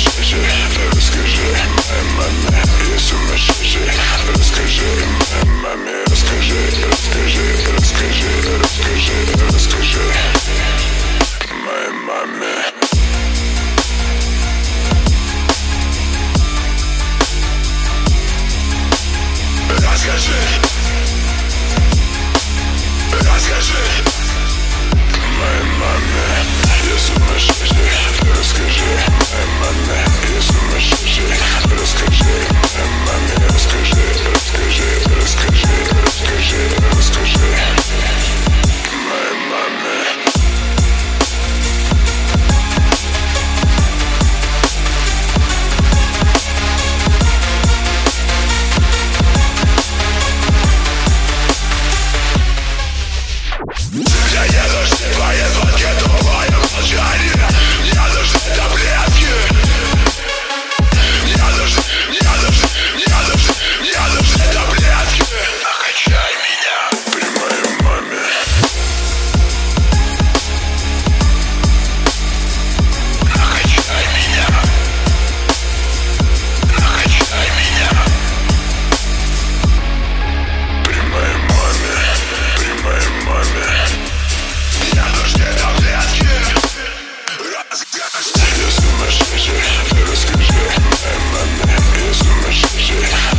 сумасшедший Расскажи моей маме, я сумасшедший Расскажи моей маме, расскажи, расскажи, расскажи, расскажи, расскажи Моей маме. Расскажи. Расскажи. Если наш жить, расскажи, если наш сумасшедший.